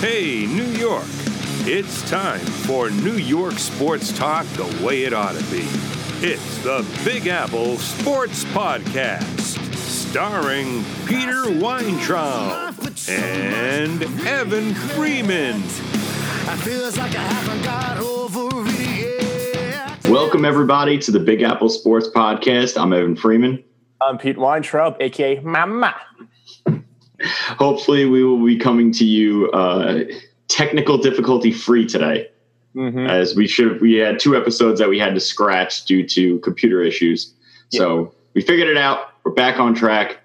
Hey, New York. It's time for New York sports talk the way it ought to be. It's the Big Apple Sports Podcast, starring Peter Weintraub and Evan Freeman. Welcome, everybody, to the Big Apple Sports Podcast. I'm Evan Freeman. I'm Pete Weintraub, aka Mama. Hopefully, we will be coming to you uh, technical difficulty free today. Mm-hmm. As we should, we had two episodes that we had to scratch due to computer issues. So we figured it out. We're back on track.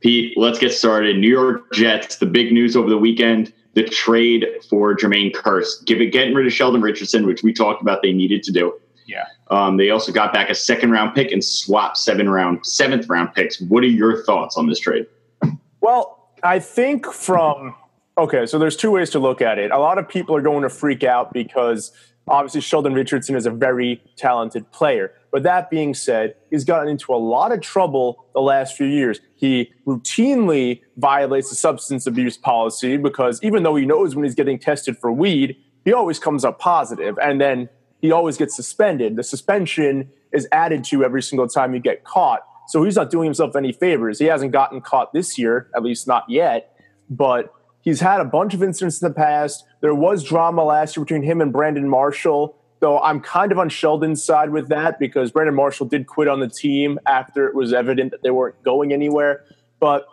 Pete, let's get started. New York Jets, the big news over the weekend the trade for Jermaine Kearse, give it, getting rid of Sheldon Richardson, which we talked about they needed to do. Yeah. Um, they also got back a second round pick and swapped seven round, seventh round picks. What are your thoughts on this trade? Well, I think from okay, so there's two ways to look at it. A lot of people are going to freak out because obviously Sheldon Richardson is a very talented player. But that being said, he's gotten into a lot of trouble the last few years. He routinely violates the substance abuse policy because even though he knows when he's getting tested for weed, he always comes up positive and then he always gets suspended. The suspension is added to every single time you get caught. So he's not doing himself any favors. He hasn't gotten caught this year, at least not yet, but he's had a bunch of incidents in the past. There was drama last year between him and Brandon Marshall, though I'm kind of on Sheldon's side with that because Brandon Marshall did quit on the team after it was evident that they weren't going anywhere. But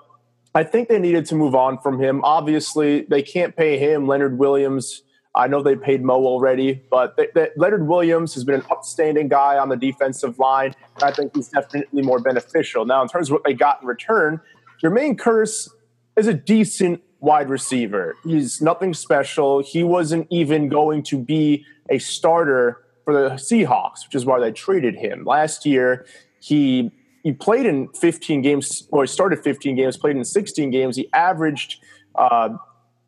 I think they needed to move on from him. Obviously, they can't pay him. Leonard Williams, I know they paid Mo already, but they, they, Leonard Williams has been an upstanding guy on the defensive line. I think he's definitely more beneficial. Now, in terms of what they got in return, Jermaine Kearse is a decent wide receiver. He's nothing special. He wasn't even going to be a starter for the Seahawks, which is why they traded him. Last year, he he played in 15 games, or he started 15 games, played in 16 games. He averaged uh,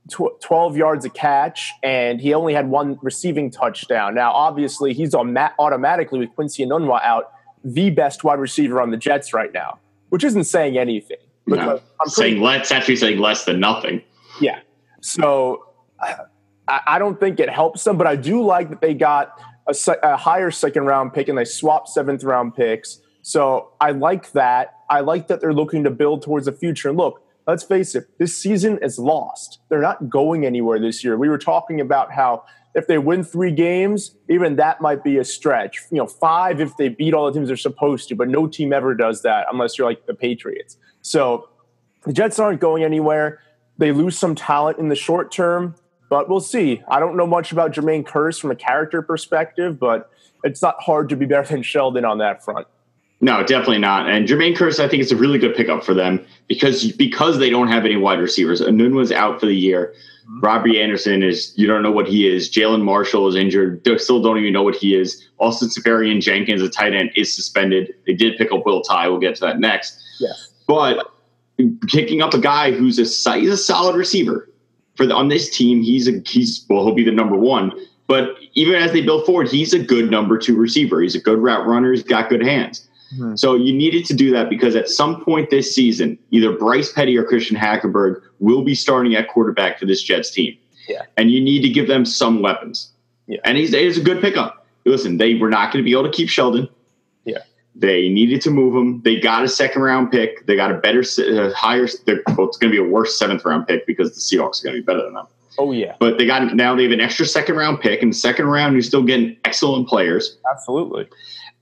tw- 12 yards a catch, and he only had one receiving touchdown. Now, obviously, he's on ma- automatically with Quincy Enunwa out, the best wide receiver on the Jets right now, which isn't saying anything. No, I'm saying less, actually saying less than nothing. Yeah. So I, I don't think it helps them, but I do like that they got a, a higher second round pick and they swapped seventh round picks. So I like that. I like that they're looking to build towards the future. And look, let's face it, this season is lost. They're not going anywhere this year. We were talking about how if they win three games, even that might be a stretch. You know, five if they beat all the teams they're supposed to, but no team ever does that unless you're like the Patriots. So the Jets aren't going anywhere. They lose some talent in the short term, but we'll see. I don't know much about Jermaine Kearse from a character perspective, but it's not hard to be better than Sheldon on that front. No, definitely not. And Jermaine Kearse, I think it's a really good pickup for them because because they don't have any wide receivers. Enunwa's out for the year. Mm-hmm. Robbie Anderson is you don't know what he is. Jalin Marshall is injured. They still don't even know what he is. Austin Seferian Jenkins, a tight end, is suspended. They did pick up Will Tye. We'll get to that next. Yes. But picking up a guy who's a he's a solid receiver for the, on this team. He's a he's well he'll be the number one. But even as they build forward, he's a good number two receiver. He's a good route runner. He's got good hands. Mm-hmm. So you needed to do that because at some point this season, either Bryce Petty or Christian Hackenberg will be starting at quarterback for this Jets team. Yeah. And you need to give them some weapons. Yeah. And he's, he's a good pickup. Listen, they were not going to be able to keep Sheldon. Yeah. They needed to move him. They got a second round pick. They got a better, uh, higher. Well, it's going to be a worse seventh round pick because the Seahawks are going to be better than them. Oh yeah. But they got now they have an extra second round pick, and the second round you're still getting excellent players. Absolutely.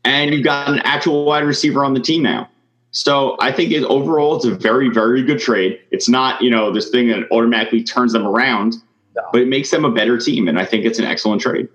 And you've got an actual wide receiver on the team now. So I think it, overall it's a very very good trade. It's not you know this thing that automatically turns them around, no. but it makes them a better team, and I think it's an excellent trade.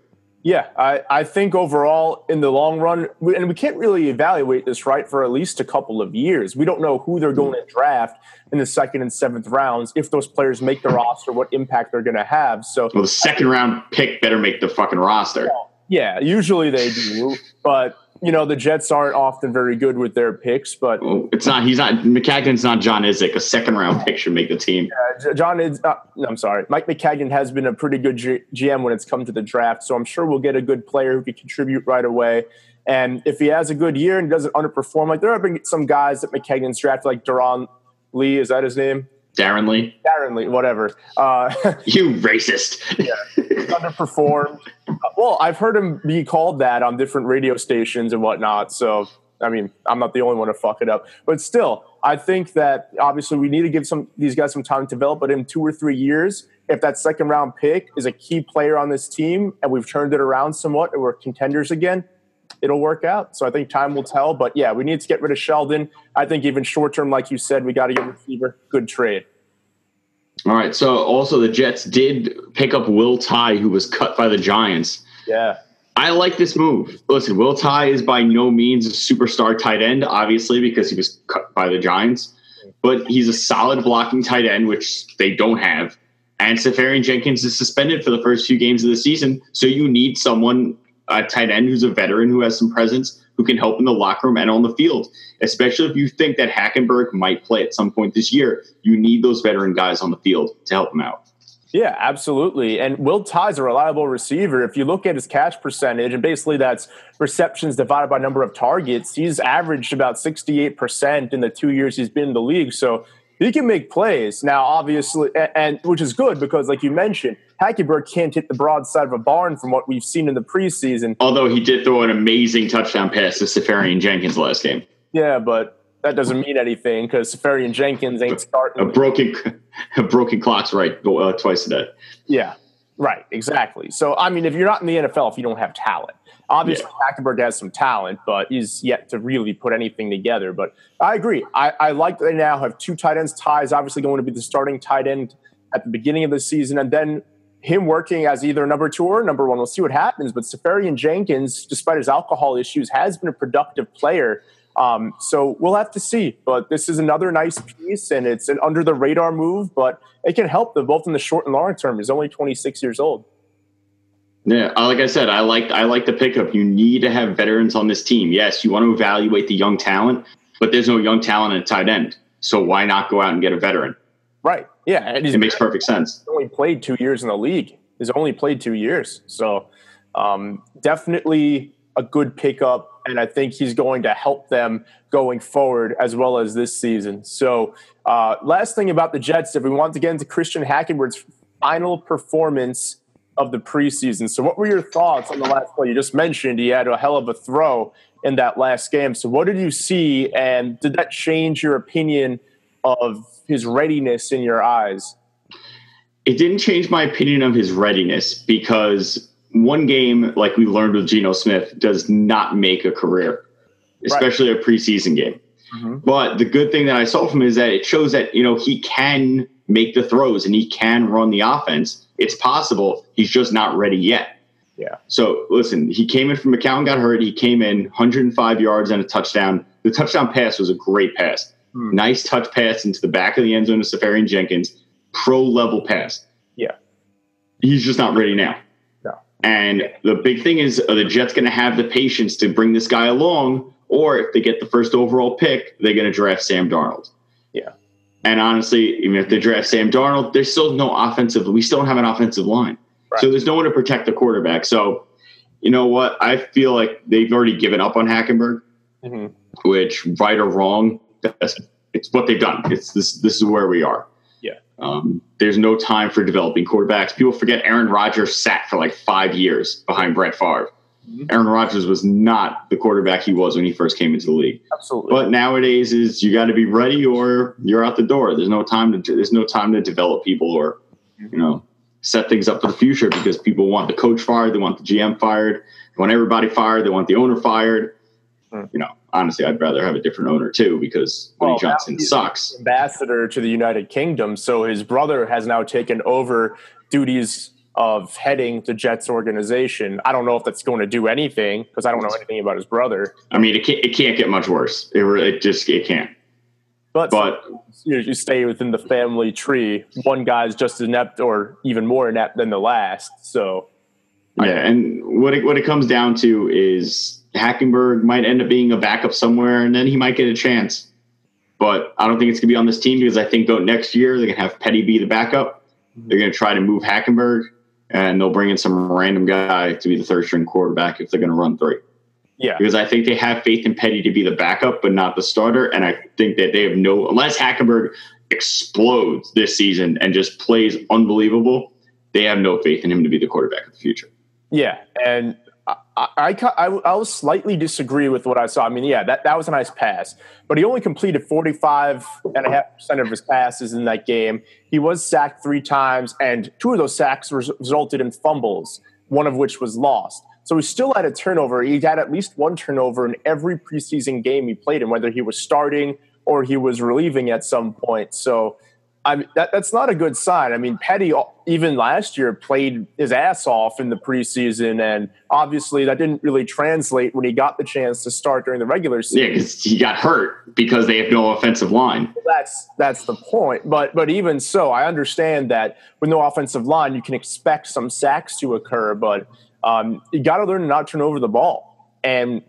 Yeah, I, I think overall in the long run, and we can't really evaluate this right for at least a couple of years. We don't know who they're going to draft in the second and seventh rounds if those players make the roster, what impact they're going to have. So, well, the second round pick better make the fucking roster. Yeah, usually they do, but you know the Jets aren't often very good with their picks, but well, it's not. He's not. Maccagnan's not John Idzik. A second round pick should make the team. Yeah, John is. Uh, I'm sorry, Mike Maccagnan has been a pretty good G- GM when it's come to the draft, so I'm sure we'll get a good player who can contribute right away. And if he has a good year and doesn't underperform, like there have been some guys that Maccagnan's drafted, like Duron Lee, is that his name? Darron Lee. Darron Lee, whatever. Uh, you racist. yeah, underperformed. Well, I've heard him be called that on different radio stations and whatnot. So, I mean, I'm not the only one to fuck it up. But still, I think that obviously we need to give some these guys some time to develop. But in two or three years, if that second round pick is a key player on this team and we've turned it around somewhat and we're contenders again, it'll work out. So I think time will tell. But yeah, we need to get rid of Sheldon. I think even short term, like you said, we got to get a receiver. Good trade. All right. So also the Jets did pick up Will Tye, who was cut by the Giants. Yeah. I like this move. Listen, Will Tye is by no means a superstar tight end, obviously, because he was cut by the Giants. But he's a solid blocking tight end, which they don't have. And Seferian Jenkins is suspended for the first few games of the season. So you need someone, a tight end who's a veteran who has some presence, who can help in the locker room and on the field. Especially if you think that Hackenberg might play at some point this year, you need those veteran guys on the field to help him out. Yeah, absolutely. And Will Tye's a reliable receiver. If you look at his catch percentage, and basically that's receptions divided by number of targets, he's averaged about 68% in the two years he's been in the league. So he can make plays. Now, obviously, and, and which is good because, like you mentioned, Hackenberg can't hit the broad side of a barn from what we've seen in the preseason. Although he did throw an amazing touchdown pass to Seferian Jenkins last game. Yeah, but that doesn't mean anything because Seferian Jenkins ain't starting. A broken, a broken clock's right uh, twice a day. Yeah, right, exactly. So, I mean, if you're not in the NFL, if you don't have talent, obviously yeah. Hackenberg has some talent, but he's yet to really put anything together. But I agree. I, I like that they now have two tight ends. Tye's obviously going to be the starting tight end at the beginning of the season, and then him working as either number two or number one. We'll see what happens. But Seferian Jenkins, despite his alcohol issues, has been a productive player um, so we'll have to see. But this is another nice piece, and it's an under the radar move, but it can help them both in the short and long term. He's only 26 years old. Yeah, uh, like I said, I like I like the pickup. You need to have veterans on this team. Yes, you want to evaluate the young talent, but there's no young talent at tight end. So why not go out and get a veteran? Right. Yeah, and it makes perfect sense. only played two years in the league. He's only played two years, so um, definitely a good pickup and I think he's going to help them going forward as well as this season. So, uh, last thing about the Jets, if we want to get into Christian Hackenberg's final performance of the preseason. So, what were your thoughts on the last play? You just mentioned he had a hell of a throw in that last game. So, what did you see, and did that change your opinion of his readiness in your eyes? It didn't change my opinion of his readiness because one game, like we learned with Geno Smith, does not make a career, especially right. a preseason game. Mm-hmm. But the good thing that I saw from him is that it shows that you know he can make the throws and he can run the offense. It's possible. He's just not ready yet. Yeah. So listen, he came in from McCown, got hurt. He came in 105 yards and a touchdown. The touchdown pass was a great pass. Hmm. Nice touch pass into the back of the end zone to Seferian Jenkins. Pro level pass. Yeah. He's just not ready now. No. And the big thing is, are the Jets going to have the patience to bring this guy along? Or if they get the first overall pick, they're going to draft Sam Darnold. Yeah. And honestly, even if they draft Sam Darnold, there's still no offensive. We still don't have an offensive line. Right. So there's no one to protect the quarterback. So, you know what? I feel like they've already given up on Hackenberg, mm-hmm. which, right or wrong, it's what they've done. It's this. This is where we are. Um, there's no time for developing quarterbacks. People forget Aaron Rodgers sat for like five years behind Brett Favre. Mm-hmm. Aaron Rodgers was not the quarterback he was when he first came into the league. Absolutely. But nowadays is you got to be ready or you're out the door. There's no time to there's no time to develop people or you know set things up for the future because people want the coach fired, they want the GM fired, they want everybody fired, they want the owner fired. Mm. You know, honestly, I'd rather have a different owner too because Woody well, Johnson sucks. Ambassador to the United Kingdom, so his brother has now taken over duties of heading the Jets organization. I don't know if that's going to do anything because I don't know anything about his brother. I mean, it can't, it can't get much worse. It, it just it can't. But, but you, know, you stay within the family tree. One guy's just as inept or even more inept than the last. So yeah, and what it, what it comes down to is Hackenberg might end up being a backup somewhere, and then he might get a chance. But I don't think it's going to be on this team because I think next year they're going to have Petty be the backup. They're going to try to move Hackenberg, and they'll bring in some random guy to be the third string quarterback if they're going to run three. Yeah. Because I think they have faith in Petty to be the backup, but not the starter. And I think that they have no, unless Hackenberg explodes this season and just plays unbelievable, they have no faith in him to be the quarterback of the future. Yeah, and I, I, I, will slightly disagree with what I saw. I mean, yeah, that, that was a nice pass, but he only completed 45.5% of his passes in that game. He was sacked three times, and two of those sacks res- resulted in fumbles, one of which was lost. So he still had a turnover. He had at least one turnover in every preseason game he played in, whether he was starting or he was relieving at some point. So I mean, that, that's not a good sign. I mean, Petty even last year played his ass off in the preseason, and obviously that didn't really translate when he got the chance to start during the regular season. Yeah, because he got hurt because they have no offensive line. That's that's the point. But but even so, I understand that with no offensive line, you can expect some sacks to occur, but um, you got to learn to not turn over the ball. And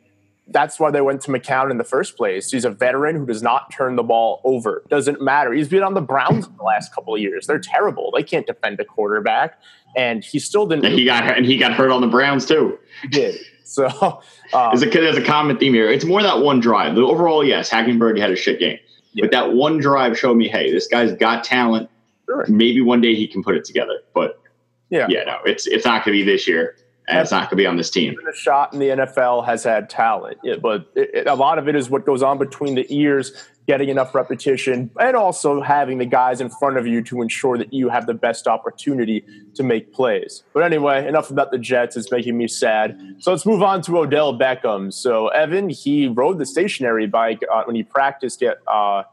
that's why they went to McCown in the first place. He's a veteran who does not turn the ball over. Doesn't matter. He's been on the Browns in the last couple of years. They're terrible. They can't defend a quarterback, and he still didn't. And he got and he got hurt on the Browns too. He did. So um, there's, a, there's a common theme here. It's more that one drive. The overall, yes, Hackenberg had a shit game, yeah. but that one drive showed me, hey, this guy's got talent. Sure. Maybe one day he can put it together. But yeah, yeah, no, it's it's not going to be this year and it's not going to be on this team. A shot in the NFL has had talent, but it, it, a lot of it is what goes on between the ears, getting enough repetition, and also having the guys in front of you to ensure that you have the best opportunity to make plays. But anyway, enough about the Jets. It's making me sad. So let's move on to Odell Beckham. So Evan, he rode the stationary bike uh, when he practiced it. Uh,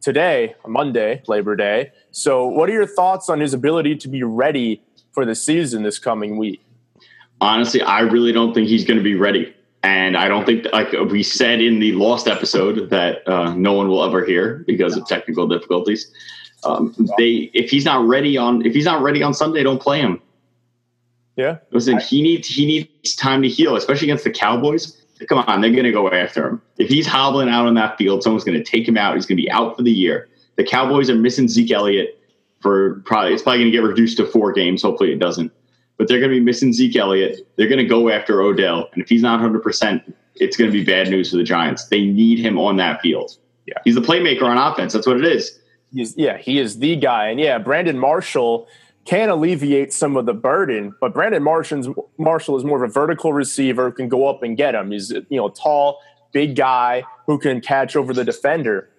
today, Monday, Labor Day. So, what are your thoughts on his ability to be ready for the season this coming week? Honestly, I really don't think he's going to be ready. And I don't think, like we said in the lost episode, that uh, no one will ever hear because of technical difficulties. Um, they, if he's not ready on, if he's not ready on Sunday, don't play him. Yeah. Listen, he needs he needs time to heal, especially against the Cowboys. Come on, they're going to go after him. If he's hobbling out on that field, someone's going to take him out. He's going to be out for the year. The Cowboys are missing Zeke Elliott for probably it's probably going to get reduced to four games. Hopefully, it doesn't but they're going to be missing Zeke Elliott. They're going to go after Odell. And if he's not 100%, it's going to be bad news for the Giants. They need him on that field. Yeah. He's the playmaker on offense. That's what it is. He's, yeah, he is the guy. And yeah, Brandon Marshall can alleviate some of the burden, but Brandon Marshall's, Marshall is more of a vertical receiver, can go up and get him. He's you know tall, big guy who can catch over the defender.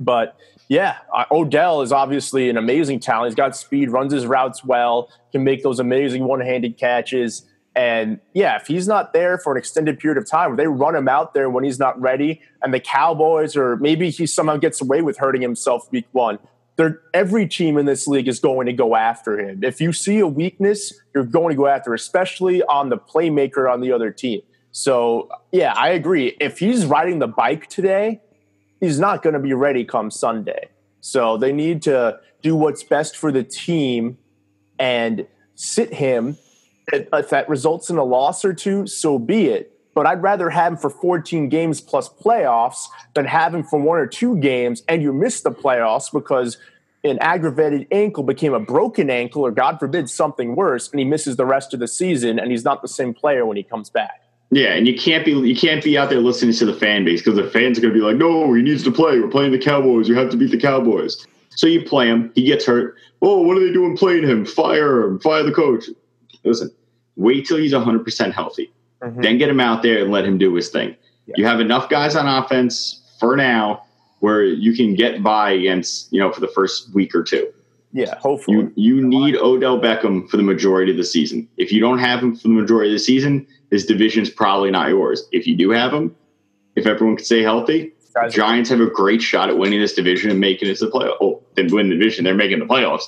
But yeah, uh, Odell is obviously an amazing talent. He's got speed, runs his routes well, can make those amazing one-handed catches. And yeah, if he's not there for an extended period of time, they run him out there when he's not ready, and the Cowboys, or maybe he somehow gets away with hurting himself week one, they're, every team in this league is going to go after him. If you see a weakness, you're going to go after, especially on the playmaker on the other team. So yeah, I agree. If he's riding the bike today, he's not going to be ready come Sunday. So they need to do what's best for the team and sit him. If that results in a loss or two, so be it. But I'd rather have him for 14 games plus playoffs than have him for one or two games and you miss the playoffs because an aggravated ankle became a broken ankle or, God forbid, something worse, and he misses the rest of the season and he's not the same player when he comes back. Yeah, and you can't be you can't be out there listening to the fan base because the fans are going to be like, "No, he needs to play. We're playing the Cowboys. You have to beat the Cowboys." So you play him. He gets hurt. Oh, what are they doing playing him? Fire him. Fire the coach. Listen, wait till he's 100% healthy. Mm-hmm. Then get him out there and let him do his thing. Yeah. You have enough guys on offense for now where you can get by against, you know, for the first week or two. Yeah, hopefully. You you need Odell Beckham for the majority of the season. If you don't have him for the majority of the season, this division's probably not yours. If you do have him, if everyone can stay healthy, Giants have a great shot at winning this division and making it to the playoffs. Oh, they win the division, they're making the playoffs.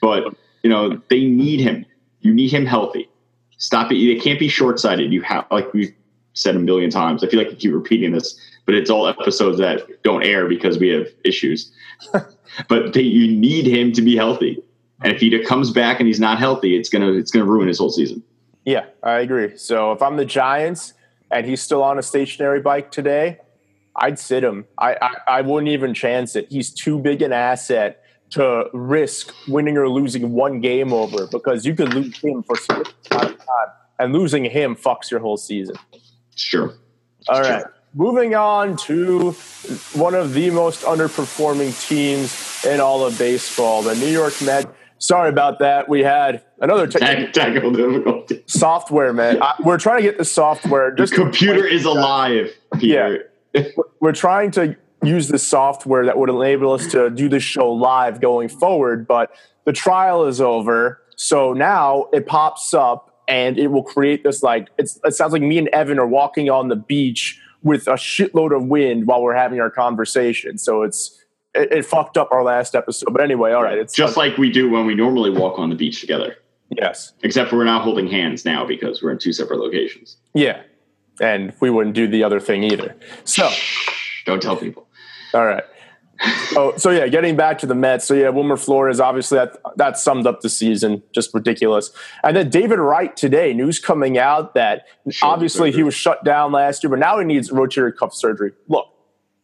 But you know they need him. You need him healthy. Stop it. They can't be short sighted. You have like we've said a million times. I feel like I keep repeating this, but it's all episodes that don't air because we have issues. but they, you need him to be healthy. And if he comes back and he's not healthy, it's gonna it's gonna ruin his whole season. Yeah, I agree. So if I'm the Giants and he's still on a stationary bike today, I'd sit him. I, I, I wouldn't even chance it. He's too big an asset to risk winning or losing one game over because you could lose him for some time, and losing him fucks your whole season. Sure. All right. moving on to one of the most underperforming teams in all of baseball, the New York Mets. Sorry about that. We had another Tech- technical difficulty. software, man. I, we're trying to get the software. The computer is alive, Peter. we're trying to use the software that would enable us to do this show live going forward, but the trial is over. So now it pops up and it will create this like it's, it sounds like me and Evan are walking on the beach with a shitload of wind while we're having our conversation. So it's it, it fucked up our last episode. But anyway, all right, it's Just like we do when we normally walk on the beach together. yes, Except for we're not holding hands now because we're in two separate locations. yeah, and we wouldn't do the other thing either. So. Don't tell people. All right. Oh, so yeah, getting back to the Mets. So yeah, Wilmer Flores, obviously that that summed up the season, just ridiculous. And then David Wright today, news coming out that obviously he was shut down last year, but now he needs rotator cuff surgery. Look,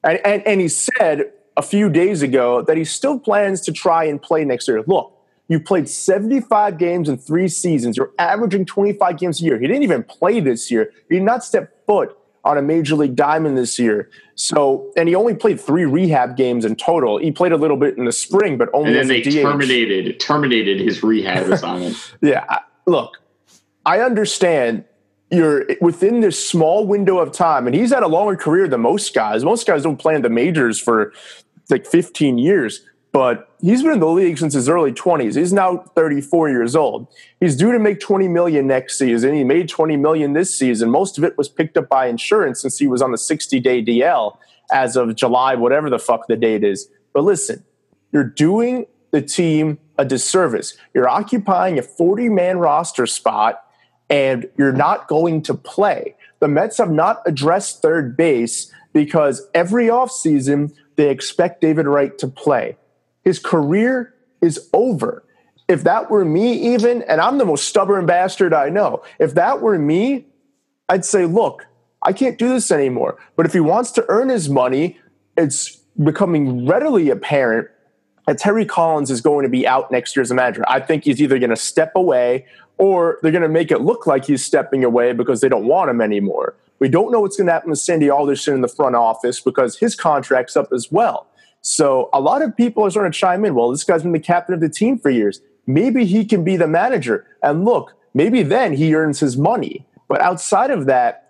and, and and he said a few days ago that he still plans to try and play next year. Look, you played 75 games in three seasons. You're averaging 25 games a year. He didn't even play this year. He did not step foot on a major league diamond this year. So, and he only played three rehab games in total. He played a little bit in the spring, but only And then they DH. terminated terminated his rehab assignment. Yeah, look, I understand you're within this small window of time, and he's had a longer career than most guys. Most guys don't play in the majors for like 15 years, but he's been in the league since his early 20s. He's now 34 years old. He's due to make 20 million next season. He made 20 million this season. Most of it was picked up by insurance since he was on the 60-day DL as of July, whatever the fuck the date is. But listen, you're doing the team a disservice. You're occupying a 40 man roster spot and you're not going to play. The Mets have not addressed third base because every offseason they expect David Wright to play. His career is over. If that were me, even, and I'm the most stubborn bastard I know, if that were me, I'd say, look, I can't do this anymore. But if he wants to earn his money, it's becoming readily apparent that Terry Collins is going to be out next year as a manager. I think he's either going to step away or they're going to make it look like he's stepping away because they don't want him anymore. We don't know what's going to happen with Sandy Alderson in the front office because his contract's up as well. So a lot of people are starting to chime in. Well, this guy's been the captain of the team for years. Maybe he can be the manager. And look, maybe then he earns his money. But outside of that,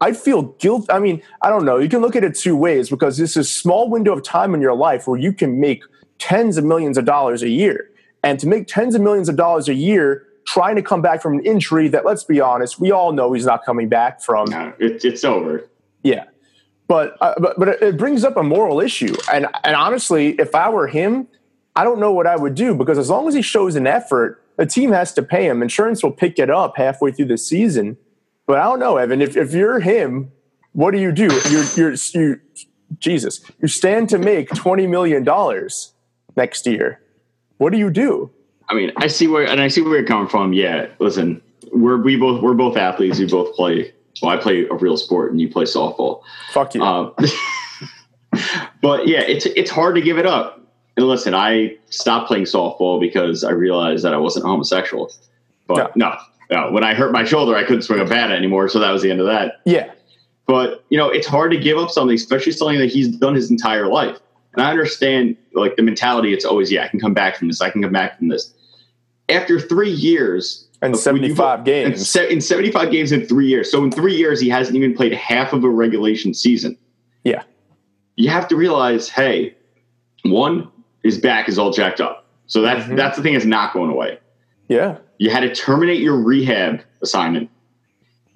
I feel guilt. I mean, I don't know. You can look at it two ways because this is a small window of time in your life where you can make tens of millions of dollars a year. And to make tens of millions of dollars a year trying to come back from an injury that, let's be honest, we all know he's not coming back from. No, it, it's over. Yeah. But, uh, but but it brings up a moral issue, and and honestly, if I were him, I don't know what I would do because as long as he shows an effort, the team has to pay him. Insurance will pick it up halfway through the season. But I don't know, Evan. If if you're him, what do you do? You're you're you, Jesus. You stand to make twenty million dollars next year. What do you do? I mean, I see where and I see where you're coming from. Yeah, listen, we're we both we're both athletes. We both play. Well, I play a real sport, and you play softball. Fuck you. Um, but yeah, it's it's hard to give it up. And listen, I stopped playing softball because I realized that I wasn't homosexual. But no, no, when I hurt my shoulder, I couldn't swing a bat anymore, so that was the end of that. yeah. But you know, it's hard to give up something, especially something that he's done his entire life. And I understand, like the mentality. It's always, yeah, I can come back from this. I can come back from this. After three years, And of- seventy five in, games. se- in 75 games in three years. So in three years, he hasn't even played half of a regulation season. Yeah. You have to realize, hey, one, his back is all jacked up. So that's Mhm. that's the thing that's not going away. Yeah. You had to terminate your rehab assignment,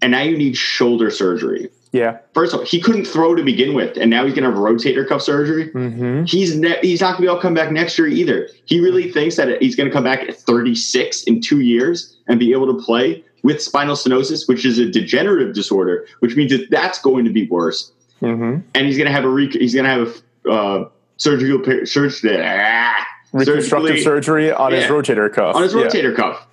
and now you need shoulder surgery. Yeah. First of all, he couldn't throw to begin with, and now he's going to have rotator cuff surgery. Mm-hmm. He's ne- he's not going to be able to come back next year either. He really thinks that he's going to come back at 36 in two years and be able to play with spinal stenosis, which is a degenerative disorder, which means that that's going to be worse. Mm-hmm. And he's going to have a rec- he's going to have a uh, surgical per- surgery Reconstructive surgery on his rotator cuff. on his Yeah. rotator cuff.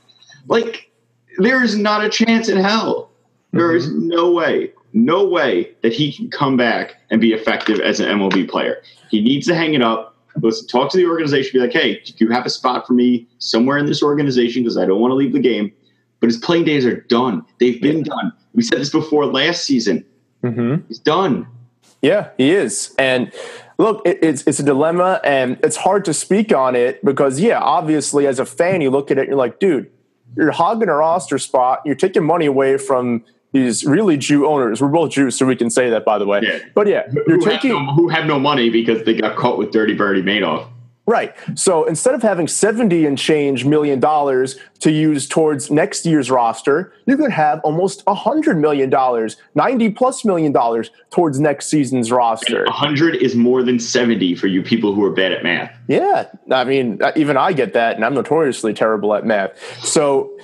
Like there is not a chance in hell. There is Mm-hmm. no way, no way that he can come back and be effective as an MLB player. He needs to hang it up. Listen, talk to the organization. Be like, hey, do you have a spot for me somewhere in this organization? Because I don't want to leave the game. But his playing days are done. They've been done. We said this before last season. Mm-hmm. He's done. Yeah, he is. And look, it, it's it's a dilemma, and it's hard to speak on it because, yeah, obviously, as a fan, you look at it, and you're like, dude, you're hogging a roster spot, you're taking money away from these really Jew owners. We're both Jews, so we can say that, by the way. Yeah. But yeah, you're who taking have no, who have no money because they got caught with Dirty Birdie Madoff. Right. So instead of having 70 and change million dollars to use towards next year's roster, you could have almost $100 million, 90 plus million dollars towards next season's roster. 100 is more than 70 for you people who are bad at math. Yeah. I mean, even I get that, and I'm notoriously terrible at math. So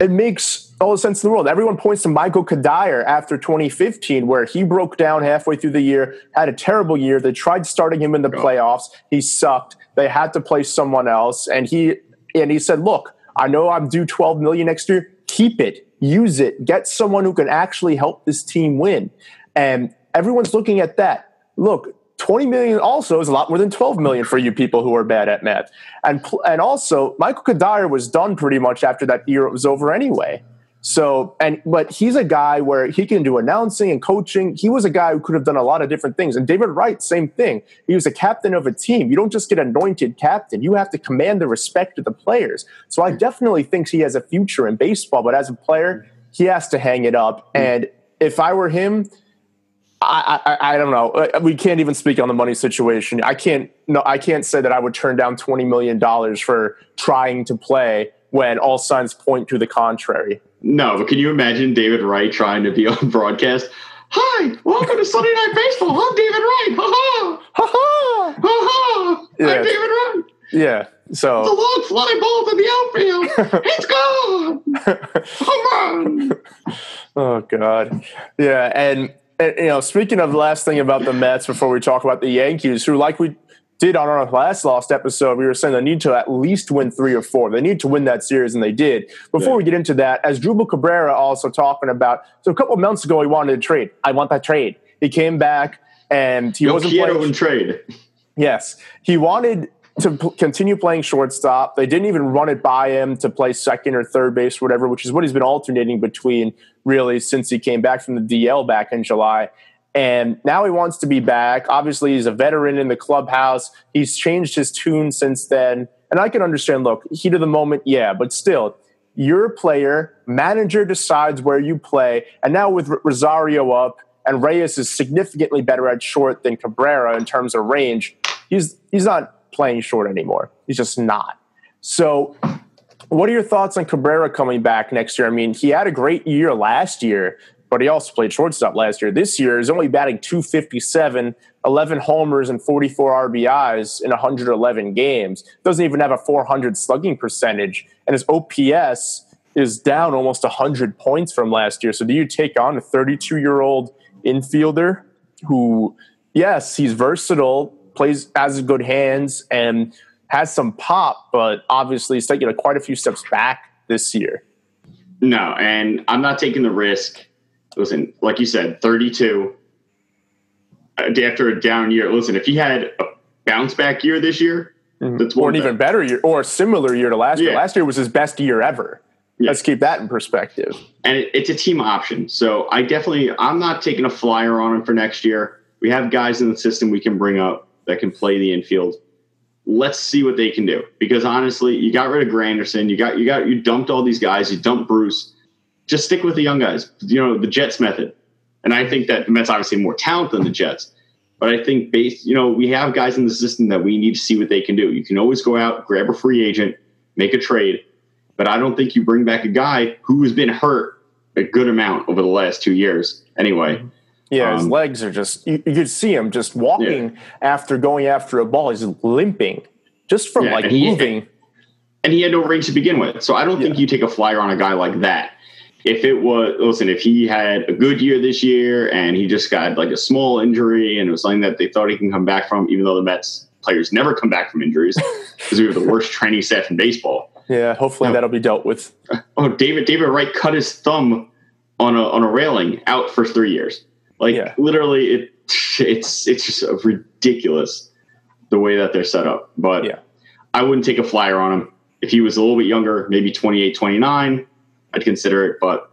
it makes all the sense in the world. Everyone points to Michael Cuddyer after 2015, where he broke down halfway through the year, had a terrible year. They tried starting him in the playoffs. He sucked. They had to play someone else, and he and he said, "Look, I know I'm due 12 million next year. Keep it, use it, get someone who can actually help this team win." And everyone's looking at that. Look, 20 million also is a lot more than 12 million for you people who are bad at math. And and also, Michael Cuddyer was done pretty much after that year it was over anyway. So, and but he's a guy where he can do announcing and coaching. He was a guy who could have done a lot of different things. And David Wright, same thing. He was a captain of a team. You don't just get anointed captain, you have to command the respect of the players. So, I definitely think he has a future in baseball, but as a player, he has to hang it up. And if I were him, I, I, I don't know. Uh, we can't even speak on the money situation. I can't no I can't say that I would turn down twenty million dollars for trying to play when all signs point to the contrary. No, but can you imagine David Wright trying to be on broadcast? Hi, welcome to Sunday Night Baseball. I'm David Wright. Ha ha. Ha ha. Ha ha. Yeah. I'm David Wright. Yeah. So the long fly ball to the outfield. it's gone. Come on. Oh God. Yeah, and, and you know, speaking of the last thing about the Mets before we talk about the Yankees, who like we did on our last lost episode, we were saying they need to at least win three or four. They need to win that series, and they did. Before yeah. we get into that, Asdrubal Cabrera also talking about, so a couple months ago he wanted to trade. I want that trade. He came back and he Yo wasn't playing trade. Yes, he wanted to p- continue playing shortstop. They didn't even run it by him to play second or third base, or whatever, which is what he's been alternating between really since he came back from the DL back in July. And now he wants to be back. Obviously, he's a veteran in the clubhouse. He's changed his tune since then. And I can understand, look, heat of the moment, yeah, but still, you're a player, manager decides where you play. And now with Rosario up, and Reyes is significantly better at short than Cabrera in terms of range, he's he's not playing short anymore. He's just not. So what are your thoughts on Cabrera coming back next year? I mean, he had a great year last year, but he also played shortstop last year. This year, he's only batting 257, 11 homers, and 44 RBIs in 111 games. Doesn't even have a 400 slugging percentage, and his OPS is down almost 100 points from last year. So, do you take on a 32 year old infielder who, yes, he's versatile, plays has good hands, and has some pop, but obviously he's taking quite a few steps back this year? No, and I'm not taking the risk listen, like you said, 32 uh, after a down year. Listen, if he had a bounce back year this year, mm-hmm. that's or an even better year or a similar year to last yeah. year. Last year was his best year ever. Yeah. Let's keep that in perspective. And it, it's a team option. So I definitely, I'm not taking a flyer on him for next year. We have guys in the system we can bring up that can play the infield. Let's see what they can do. Because honestly, you got rid of Granderson. You got you got you dumped all these guys. You dumped Bruce just stick with the young guys. You know, the Jets method. And I think that the Mets obviously more talent than the Jets. But I think based, you know, we have guys in the system that we need to see what they can do. You can always go out, grab a free agent, make a trade. But I don't think you bring back a guy who has been hurt a good amount over the last two years. Anyway. Yeah, his um, legs are just you, you could see him just walking yeah. after going after a ball. He's limping just from yeah, like and he, moving. And he had no range to begin with. So I don't yeah. think you take a flyer on a guy like that if it was listen if he had a good year this year and he just got like a small injury and it was something that they thought he can come back from even though the mets players never come back from injuries because we have the worst training staff in baseball. Yeah hopefully that'll be dealt with. Oh david david wright cut his thumb on a on a railing out for three years. Like yeah. literally it it's it's just ridiculous the way that they're set up. But yeah. I wouldn't take a flyer on him. If he was a little bit younger maybe 28 29 I'd consider it. But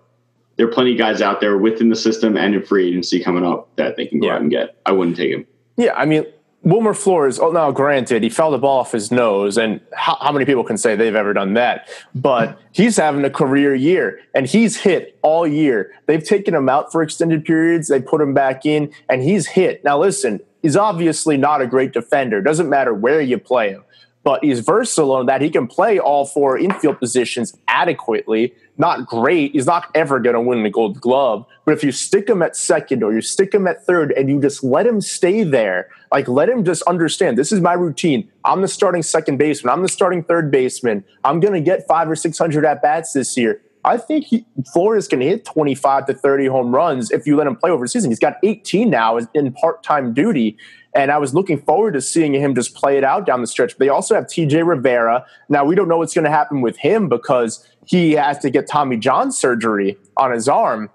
there are plenty of guys out there within the system and in free agency coming up that they can go Yeah. out and get. I wouldn't take him. Yeah, I mean, Wilmer Flores, oh, now granted, he fell the ball off his nose, and how, how many people can say they've ever done that? But he's having a career year, and he's hit all year. They've taken him out for extended periods, they put him back in, and he's hit. Now, listen, he's obviously not a great defender. Doesn't matter where you play him, but he's versatile in that he can play all four infield positions adequately. Not great. He's not ever going to win the gold glove. But if you stick him at second or you stick him at third and you just let him stay there, like let him just understand this is my routine. I'm the starting second baseman. I'm the starting third baseman. I'm going to get five or 600 at bats this year. I think he, Flores can hit 25 to 30 home runs if you let him play over the season. He's got 18 now in part time duty. And I was looking forward to seeing him just play it out down the stretch. But they also have TJ Rivera. Now, we don't know what's going to happen with him because he has to get Tommy John surgery on his arm,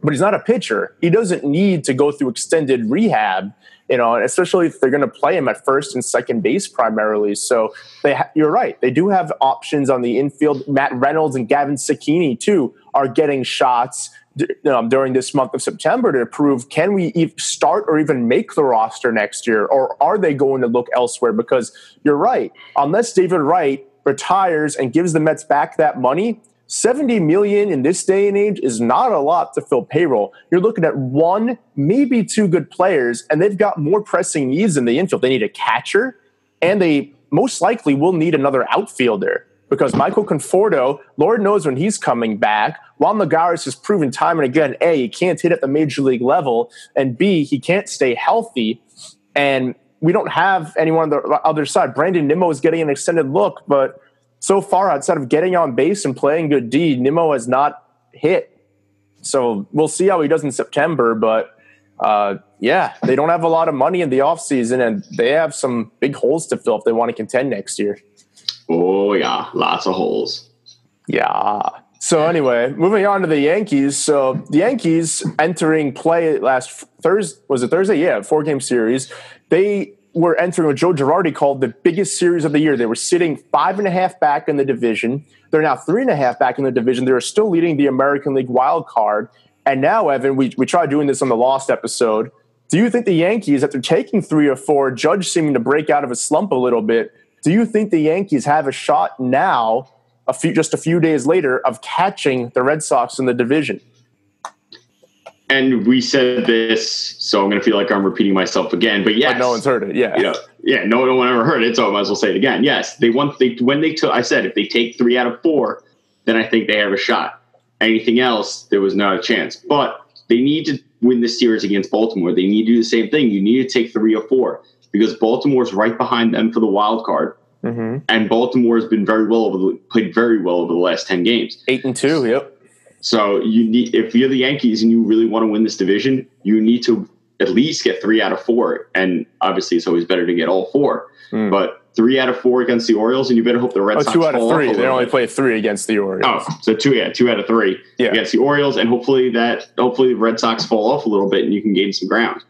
but he's not a pitcher. He doesn't need to go through extended rehab, you know, especially if they're going to play him at first and second base primarily. So they ha- you're right. They do have options on the infield. Matt Reynolds and Gavin Cecchini, too, are getting shots d- um, during this month of September to prove can we e- start or even make the roster next year, or are they going to look elsewhere? Because you're right. Unless David Wright retires and gives the Mets back that money, 70 million in this day and age is not a lot to fill payroll. You're looking at one, maybe two good players, and they've got more pressing needs in the infield. They need a catcher, and they most likely will need another outfielder because Michael Conforto, Lord knows when he's coming back. Juan Lagares has proven time and again, A, he can't hit at the major league level, and B, he can't stay healthy. And we don't have anyone on the other side. Brandon Nimmo is getting an extended look, but so far, outside of getting on base and playing good D, Nimmo has not hit. So we'll see how he does in September. But uh, yeah, they don't have a lot of money in the offseason, and they have some big holes to fill if they want to contend next year. Oh yeah, lots of holes. Yeah. So anyway, moving on to the Yankees. So the Yankees entering play last Thursday was it Thursday? Yeah, four game series. They were entering what Joe Girardi called the biggest series of the year. They were sitting five and a half back in the division. They're now three and a half back in the division. They're still leading the American League wild card. And now, Evan, we, we tried doing this on the Lost episode. Do you think the Yankees, after taking three or four, Judge seeming to break out of a slump a little bit, do you think the Yankees have a shot now, a few just a few days later, of catching the Red Sox in the division? And we said this, so I'm going to feel like I'm repeating myself again. But yes, But no one's heard it. Yeah. yeah, yeah, no, no one ever heard it, so I might as well say it again. Yes, they want they when they took. I said if they take three out of four, then I think they have a shot. Anything else, there was not a chance. But they need to win the series against Baltimore. They need to do the same thing. You need to take three or four because Baltimore's right behind them for the wild card, hmm and Baltimore has been very well over the, played very well over the last ten games. Eight and two. Yep. So you need if you're the Yankees and you really want to win this division, you need to at least get three out of four. And obviously, it's always better to get all four. Hmm. But three out of four against the Orioles, and you better hope the Red Oh, Sox two out of three. They only bit. play three against the Orioles. Oh, so two, yeah, two out of three Yeah. against the Orioles, and hopefully that hopefully the Red Sox fall off a little bit, and you can gain some ground.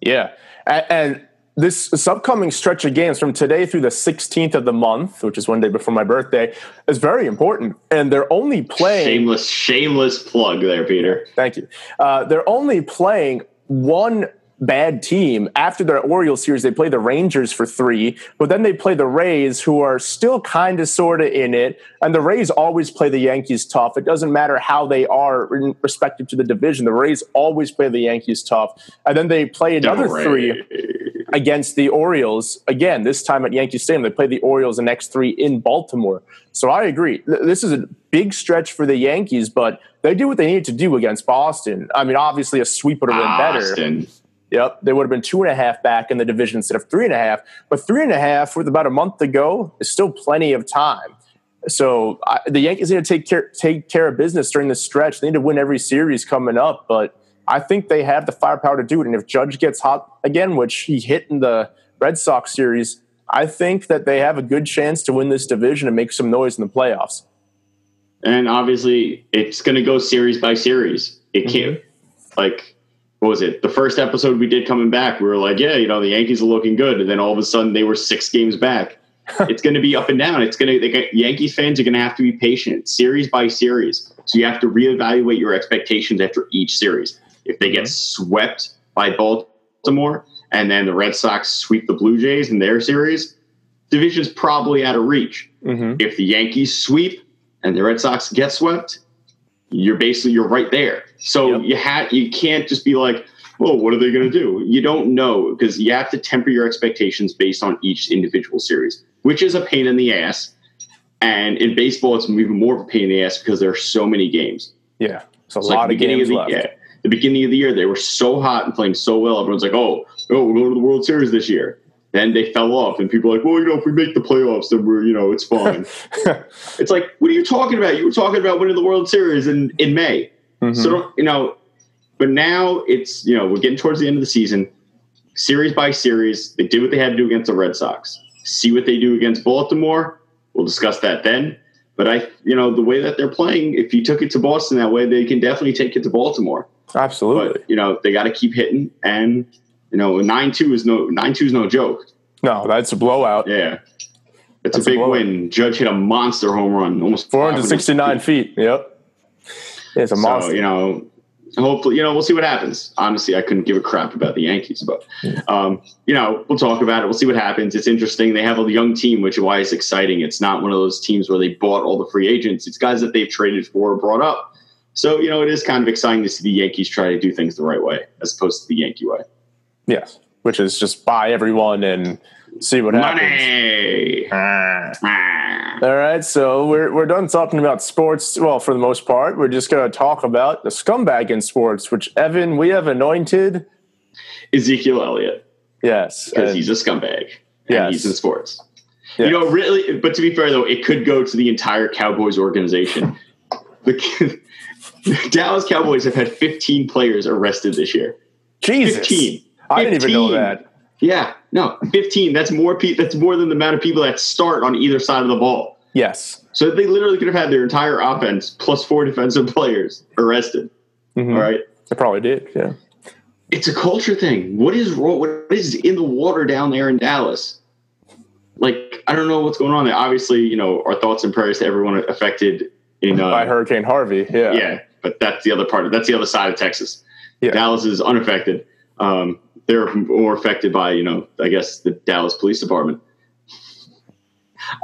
Yeah. And this, this upcoming stretch of games from today through the 16th of the month, which is one day before my birthday, is very important. And they're only playing. Shameless, shameless plug there, Peter. Thank you. Uh, they're only playing one bad team after their Orioles series. They play the Rangers for three, but then they play the Rays, who are still kind of sort of in it. And the Rays always play the Yankees tough. It doesn't matter how they are in respective to the division. The Rays always play the Yankees tough. And then they play another Devil three. Against the Orioles again. This time at Yankee Stadium, they play the Orioles the next three in Baltimore. So I agree. This is a big stretch for the Yankees, but they do what they need to do against Boston. I mean, obviously a sweep would have been better. Boston. Yep, they would have been two and a half back in the division instead of three and a half. But three and a half with about a month to go is still plenty of time. So I, the Yankees need to take care take care of business during this stretch. They need to win every series coming up, but I think they have the firepower to do it. And if Judge gets hot again, which he hit in the Red Sox series, I think that they have a good chance to win this division and make some noise in the playoffs. And obviously, it's going to go series by series. It mm-hmm. can't, like, what was it? The first episode we did coming back, we were like, yeah, you know, the Yankees are looking good. And then all of a sudden, they were six games back. it's going to be up and down. It's going to Yankees fans are going to have to be patient, series by series. So you have to reevaluate your expectations after each series. If they get mm-hmm. swept by Baltimore and then the Red Sox sweep the Blue Jays in their series, division's probably out of reach. Mm-hmm. If the Yankees sweep and the Red Sox get swept, you're basically you're right there. So yep. you have you can't just be like, well, what are they going to do? You don't know because you have to temper your expectations based on each individual series, which is a pain in the ass. And in baseball, it's even more of a pain in the ass because there are so many games. Yeah, it's a it's lot like of games of the, left. Yeah, the beginning of the year, they were so hot and playing so well. Everyone's like, oh, oh, we're going to the World Series this year. Then they fell off, and people are like, well, you know, if we make the playoffs, then we're, you know, it's fine. it's like, what are you talking about? You were talking about winning the World Series in, in May. Mm-hmm. So, you know, but now it's, you know, we're getting towards the end of the season. Series by series, they did what they had to do against the Red Sox. See what they do against Baltimore. We'll discuss that then. But I, you know, the way that they're playing, if you took it to Boston that way, they can definitely take it to Baltimore. Absolutely. But, you know, they got to keep hitting and you know, nine two is no nine two is no joke. No, that's a blowout. Yeah, it's that's a big a win. Judge hit a monster home run, almost four hundred sixty nine feet. Yep, it's a so, monster. You know, hopefully, you know, we'll see what happens. Honestly, I couldn't give a crap about the Yankees, but um, you know, we'll talk about it. We'll see what happens. It's interesting. They have a young team, which is why it's exciting. It's not one of those teams where they bought all the free agents. It's guys that they've traded for or brought up. So you know, it is kind of exciting to see the Yankees try to do things the right way as opposed to the Yankee way. Yes, which is just buy everyone and see what Money. happens. Ah. All right, so we're we're done talking about sports. Well, for the most part, we're just going to talk about the scumbag in sports, which Evan we have anointed Ezekiel Elliott. Yes, because he's a scumbag. Yeah, he's in sports. Yes. You know, really, but to be fair though, it could go to the entire Cowboys organization. the, the Dallas Cowboys have had 15 players arrested this year. Jesus. 15. I didn't even know that. Yeah, no, 15. That's more pe- That's more than the amount of people that start on either side of the ball. Yes. So they literally could have had their entire offense plus four defensive players arrested. Mm-hmm. All right. They probably did. Yeah. It's a culture thing. What is what is in the water down there in Dallas? Like I don't know what's going on there. Obviously, you know, our thoughts and prayers to everyone affected in uh, by Hurricane Harvey. Yeah. Yeah, but that's the other part. Of, that's the other side of Texas. Yeah. Dallas is unaffected. Um, they're more affected by, you know, I guess the Dallas Police Department.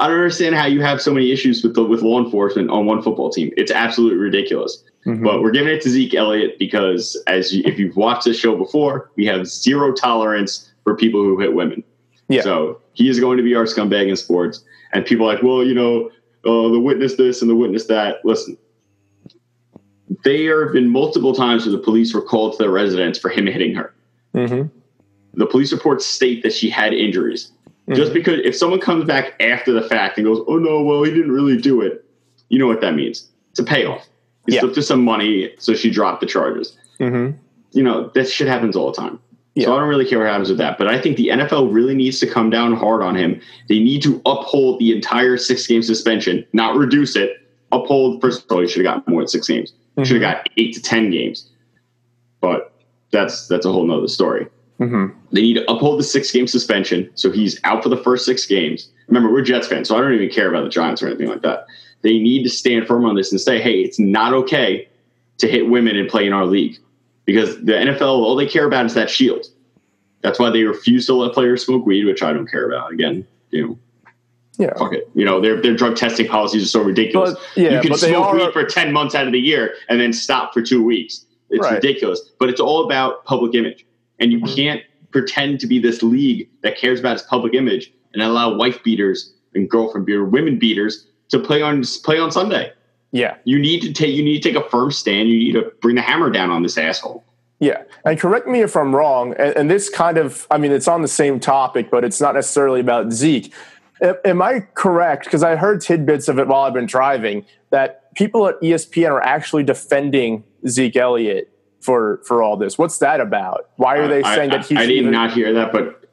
I don't understand how you have so many issues with the, with law enforcement on one football team. It's absolutely ridiculous. Mm-hmm. But we're giving it to Zeke Elliott because, as you, if you've watched this show before, we have zero tolerance for people who hit women. Yeah. So he is going to be our scumbag in sports. And people are like, well, you know, uh, the witness this and the witness that. Listen, there have been multiple times where the police were called to their residence for him hitting her. Mm-hmm. The police reports state that she had injuries. Mm-hmm. Just because if someone comes back after the fact and goes, "Oh no, well he didn't really do it," you know what that means? It's a payoff. He yeah. slipped her some money, so she dropped the charges. Mm-hmm. You know that shit happens all the time. Yeah. So I don't really care what happens with that. But I think the NFL really needs to come down hard on him. They need to uphold the entire six game suspension, not reduce it. Uphold. First of all, he should have got more than six games. Mm-hmm. Should have got eight to ten games. But that's that's a whole nother story. Mm-hmm. They need to uphold the six game suspension, so he's out for the first six games. Remember, we're Jets fans, so I don't even care about the Giants or anything like that. They need to stand firm on this and say, "Hey, it's not okay to hit women and play in our league," because the NFL all they care about is that shield. That's why they refuse to let players smoke weed, which I don't care about. Again, you know, yeah. Fuck it. You know, their their drug testing policies are so ridiculous. But, yeah, you can smoke are, weed for ten months out of the year and then stop for two weeks. It's right. ridiculous. But it's all about public image. And you mm-hmm. can't pretend to be this league that cares about its public image and allow wife beaters and girlfriend beater, women beaters to play on play on Sunday. Yeah. You need to take you need to take a firm stand. You need to bring the hammer down on this asshole. Yeah. And correct me if I'm wrong. And, and this kind of I mean it's on the same topic, but it's not necessarily about Zeke. Am I correct? Because I heard tidbits of it while I've been driving that people at ESPN are actually defending Zeke Elliott for for all this. What's that about? Why are they uh, saying I, that he's? I did even, not hear that, but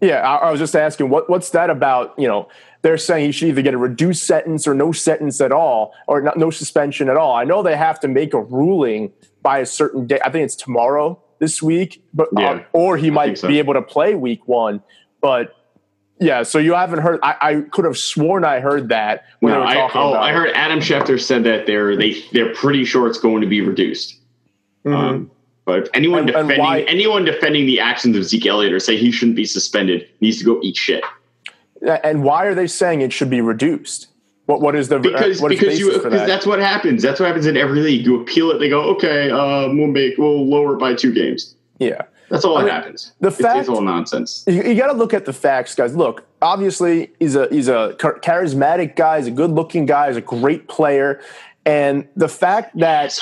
yeah, I, I, was just asking what what's that about? You know, they're saying he should either get a reduced sentence or no sentence at all, or not, no suspension at all. I know they have to make a ruling by a certain day. I think it's tomorrow this week, but yeah, um, or he might so. be able to play week one. But Yeah, so you haven't heard. I, I could have sworn I heard that when No, they were I, talking oh, about. I heard Adam Schefter said that they're they they're pretty sure it's going to be reduced. Mhm. Um, but anyone And- and defending why- anyone defending the actions of Zeke Elliott or say he shouldn't be suspended needs to go eat shit. and why are they saying it should be reduced? What what is the Because what is because you basis for because that? that's what happens. That's what happens in every league. You appeal it, they go, okay, uh, we'll make we'll lower it by two games. yeah. That's all I that mean, happens. the it's, fact- it's all nonsense. you, you got to look at the facts, guys. Look, obviously he's a he's a charismatic guy. He's a good looking guy. He's a great player, and the fact that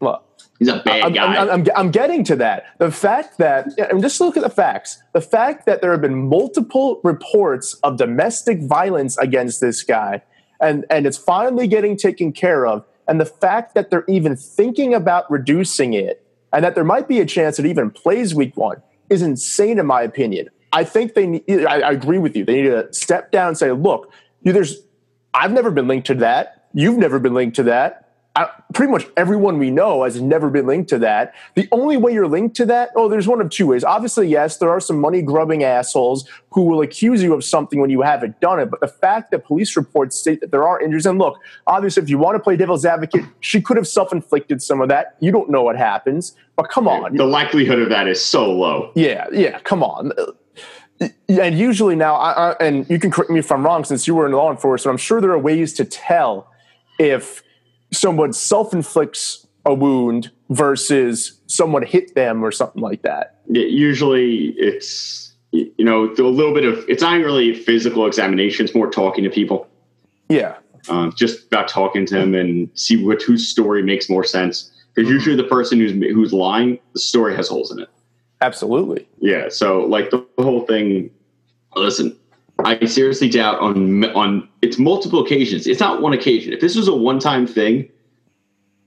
look, He's a bad I'm, guy. I'm, I'm, I'm getting to that. The fact that, and just look at the facts. The fact that there have been multiple reports of domestic violence against this guy, and, and it's finally getting taken care of, and the fact that they're even thinking about reducing it, and that there might be a chance that even plays week one, is insane in my opinion. I think they need, I, I agree with you. They need to step down and say, look, there's, I've never been linked to that. You've never been linked to that. I, pretty much everyone we know has never been linked to that. The only way you're linked to that, oh, there's one of two ways. Obviously, yes, there are some money grubbing assholes who will accuse you of something when you haven't done it. But the fact that police reports state that there are injuries, and look, obviously, if you want to play devil's advocate, she could have self inflicted some of that. You don't know what happens, but come on. the likelihood of that is so low. Yeah, yeah, come on. And usually now, I, I, and you can correct me if I'm wrong, since you were in law enforcement, I'm sure there are ways to tell if someone self inflicts a wound versus someone hit them or something like that. Usually it's you know a little bit of it's not really a physical examination. It's more talking to people, Yeah, uh, just about talking to them and see what whose story makes more sense. Mm-hmm. Because usually the person who's who's lying, the story has holes in it. absolutely. Yeah, so like the whole thing. Listen, I seriously doubt on on it's multiple occasions. It's not one occasion. If this was a one time thing,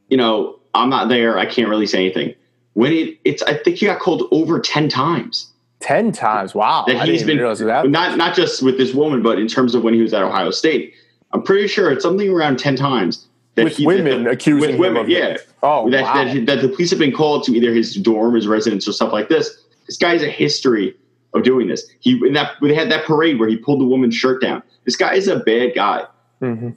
you know, I'm not there. I can't really say anything. When it it's, I think he got called over ten times. 10 times. Wow. that I he's been that. not not just with this woman, but in terms of when he was at Ohio State. I'm pretty sure it's something around ten times that With he- women that the, accusing with women, yeah. Oh, that, wow. that, that the police have been called to either his dorm, his residence, or stuff like this. This guy has a history of doing this. He in that they had that parade where he pulled the woman's shirt down. This guy is a bad guy. Mhm.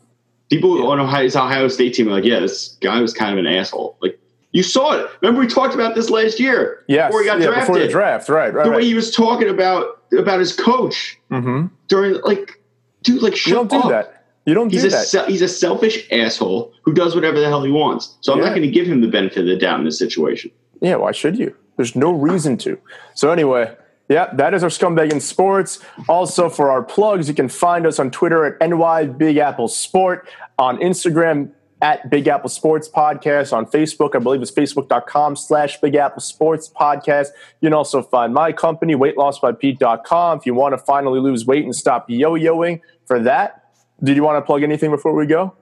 People on Ohio, his Ohio State team are like, yeah, this guy was kind of an asshole. Like you saw it. Remember we talked about this last year Yes. before he got yeah, drafted. before the draft. Right, right, the way he was talking about about his coach hmm during like, dude, like You shut don't do that. You don't He's do a that. se- he's a selfish asshole who does whatever the hell he wants. So I'm Yeah. not going to give him the benefit of the doubt in this situation. Yeah, why should you? There's no reason to. So anyway, yeah, that is our scumbag in sports. Also, for our plugs, you can find us on Twitter at NY Big Apple Sport, on Instagram at Big Apple Sports Podcast, on Facebook, I believe it's facebook.com slash Big Apple Sports Podcast. You can also find my company, weightlossbypete.com, if you want to finally lose weight and stop yo-yoing. For that, did you want to plug anything before we go?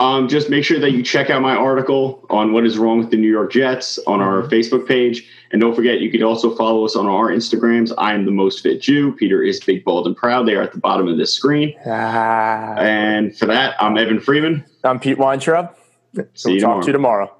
Um, just make sure that you check out my article on what is wrong with the New York Jets on our Facebook page. And don't forget, you can also follow us on our Instagrams. I am the most fit Jew. Peter is big, bald, and proud. They are at the bottom of this screen. Ah, And for that, I'm Evan Freeman. I'm Pete Weintraub. See We'll talk tomorrow. to you tomorrow.